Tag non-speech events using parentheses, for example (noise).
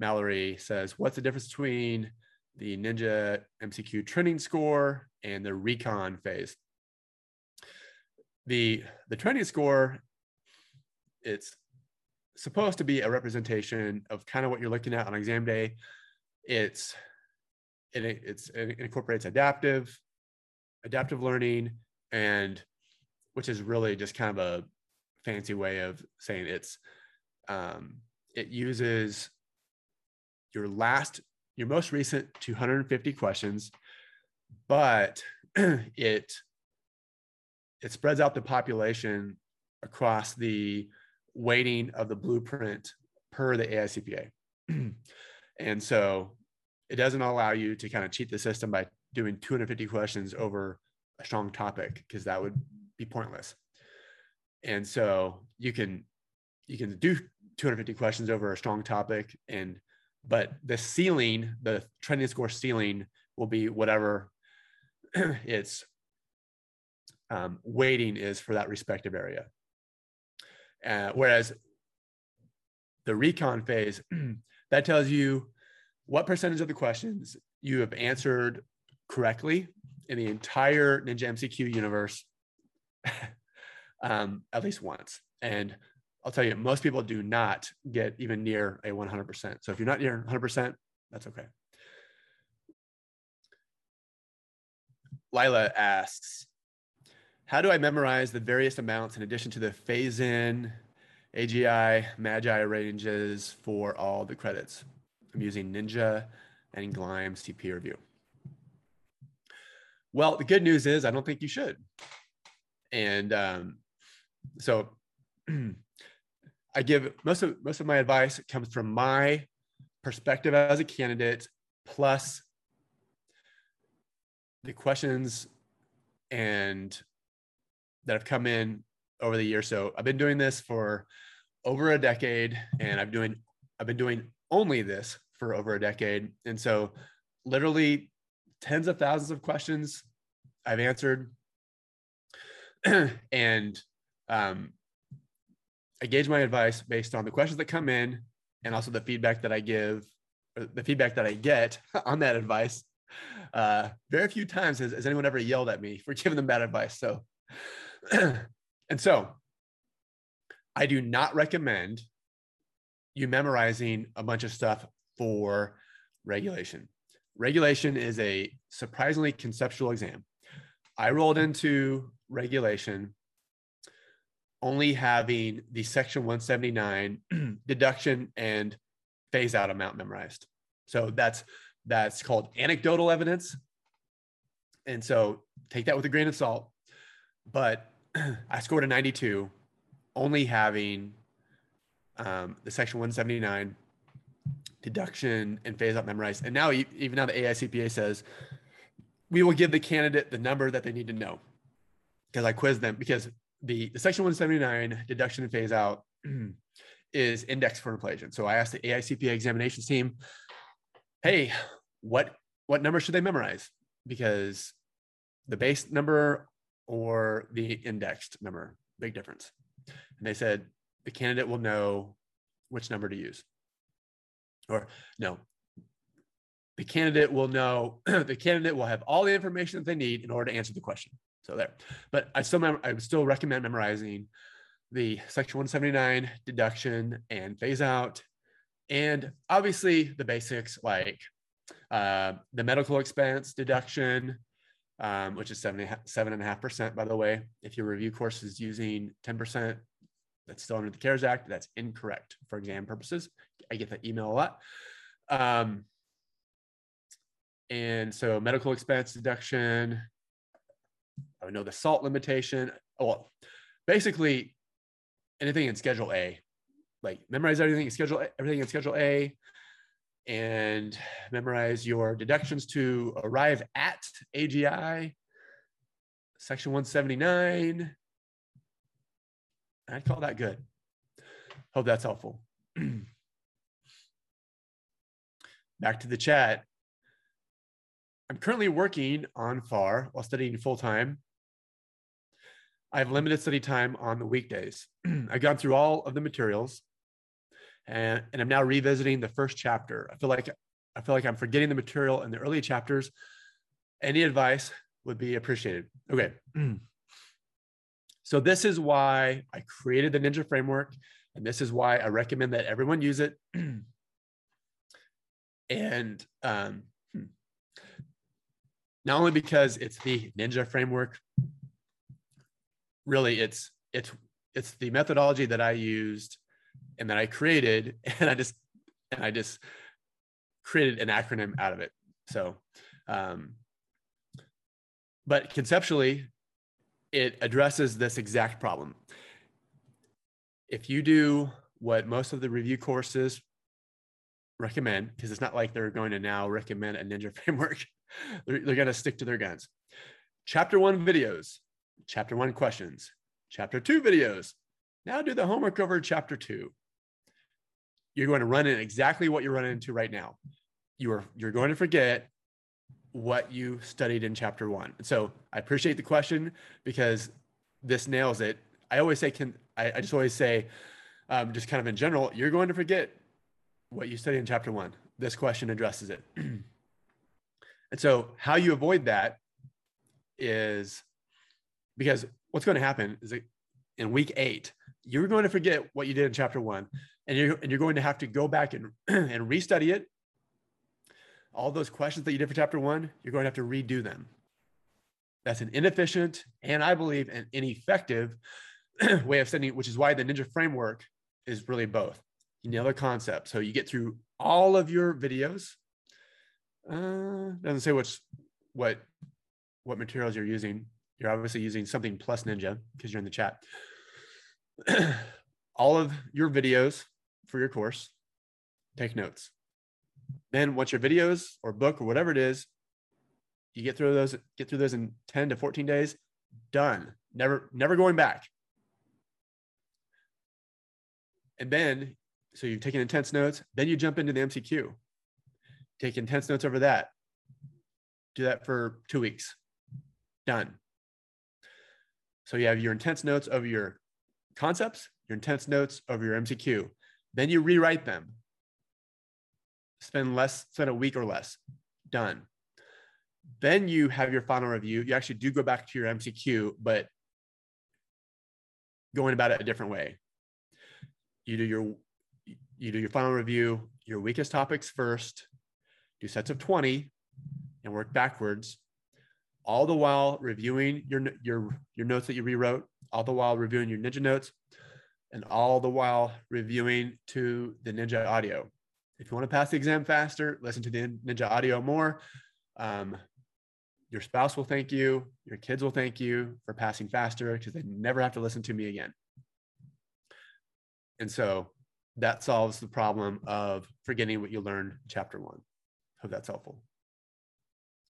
Mallory says, What's the difference between the Ninja MCQ trending score and the recon phase? The, the trending score, it's supposed to be a representation of kind of what you're looking at on exam day. It's it, it's it incorporates adaptive, adaptive learning, and which is really just kind of a fancy way of saying it's um, it uses your last your most recent 250 questions but (clears throat) it it spreads out the population across the weighting of the blueprint per the AICPA. (clears throat) and so it doesn't allow you to kind of cheat the system by doing 250 questions over a strong topic because that would be pointless. And so you can you can do 250 questions over a strong topic and but the ceiling, the trending score ceiling will be whatever (clears throat) its um, weighting is for that respective area. Uh, whereas the recon phase, (clears throat) that tells you what percentage of the questions you have answered correctly in the entire Ninja MCQ universe (laughs) um, at least once. And I'll tell you, most people do not get even near a 100%. So if you're not near 100%, that's okay. Lila asks, how do I memorize the various amounts in addition to the phase in, AGI, MAGI ranges for all the credits? I'm using Ninja and Gleim CP review. Well, the good news is I don't think you should. And um, so (clears throat) I give most of most of my advice comes from my perspective as a candidate, plus the questions and that have come in over the year. So I've been doing this for over a decade, and I've doing I've been doing only this for over a decade, and so literally tens of thousands of questions I've answered, (clears throat) and um, I gauge my advice based on the questions that come in and also the feedback that I give, the feedback that I get (laughs) on that advice. Uh, very few times has, has anyone ever yelled at me for (laughs) giving them bad advice. So (clears throat) and so I do not recommend you memorizing a bunch of stuff for regulation. Regulation is a surprisingly conceptual exam. I rolled into regulation only having the section 179 (clears throat) deduction and phase out amount memorized. So that's that's called anecdotal evidence. And so take that with a grain of salt but (clears throat) I scored a 92, only having um, the section 179 deduction and phase out memorized. And now, even now, the AICPA says we will give the candidate the number that they need to know because I quizzed them because the, the section 179 deduction and phase out (clears throat) is indexed for inflation. So I asked the AICPA examinations team, hey, what what number should they memorize? Because the base number or the indexed number. Big difference. And they said the candidate will know which number to use. Or no, the candidate will know, (clears throat) the candidate will have all the information that they need in order to answer the question. So there. But I still, mem- I would still recommend memorizing the section 179 deduction and phase out. And obviously the basics like uh, the medical expense deduction, um, which is seven, seven and a half percent, by the way. If your review course is using 10%, that's still under the CARES Act. That's incorrect for exam purposes. I get that email a lot. Um, and so medical expense deduction, I would know the SALT limitation. Oh, well, basically anything in Schedule A, like memorize everything in Schedule everything in Schedule A, and memorize your deductions to arrive at AGI, section 179. I'd call that good. Hope that's helpful. (clears throat) Back to the chat. I'm currently working on FAR while studying full time. I have limited study time on the weekdays. (clears throat) I've gone through all of the materials and, and I'm now revisiting the first chapter. I feel like I feel like I'm forgetting the material in the early chapters. Any advice would be appreciated. Okay. (clears throat) So this is why I created the Ninja framework, and this is why I recommend that everyone use it. (clears throat) and um, hmm. Not only because it's the Ninja framework, really it's it's it's the methodology that I used and that I created, (laughs) and I just and I just created an acronym out of it. So, um, but conceptually, it addresses this exact problem. If you do what most of the review courses recommend, because it's not like they're going to now recommend a ninja (laughs) framework, (laughs) they're, they're going to stick to their guns. Chapter one videos, chapter one questions, chapter two videos. Now do the homework over chapter two. You're going to run in exactly what you're running into right now. You are you're going to forget what you studied in chapter one. So I appreciate the question because this nails it. I always say, can I, I just always say, um, just kind of in general, you're going to forget what you studied in chapter one. This question addresses it. (clears throat) and so how you avoid that is because what's going to happen is that in week eight, you're going to forget what you did in chapter one, and you're and you're going to have to go back and (clears throat) and restudy it all those questions that you did for chapter one, you're going to have to redo them. That's an inefficient and I believe an ineffective (clears throat) way of studying, which is why the Ninja framework is really both. You nail the concept. So you get through all of your videos. Uh, doesn't say what's what what materials you're using. You're obviously using something plus Ninja because you're in the chat. (clears throat) all of your videos for your course, take notes. Then once your videos or book or whatever it is, you get through those, get through those in 10 to 14 days, done. Never, never going back. And then, so you've taken intense notes, then you jump into the MCQ. Take intense notes over that. Do that for two weeks. Done. So you have your intense notes over your concepts, your intense notes over your MCQ. Then you rewrite them spend less, spend a week or less. Done. Then you have your final review. You actually do go back to your MCQ, but going about it a different way. You do your you do your final review, your weakest topics first, do sets of 20 and work backwards, all the while reviewing your your your notes that you rewrote, all the while reviewing your ninja notes, and all the while reviewing to the ninja audio if you want to pass the exam faster, listen to the Ninja audio more. Um, your spouse will thank you. Your kids will thank you for passing faster because they never have to listen to me again. And so that solves the problem of forgetting what you learned chapter one. Hope that's helpful.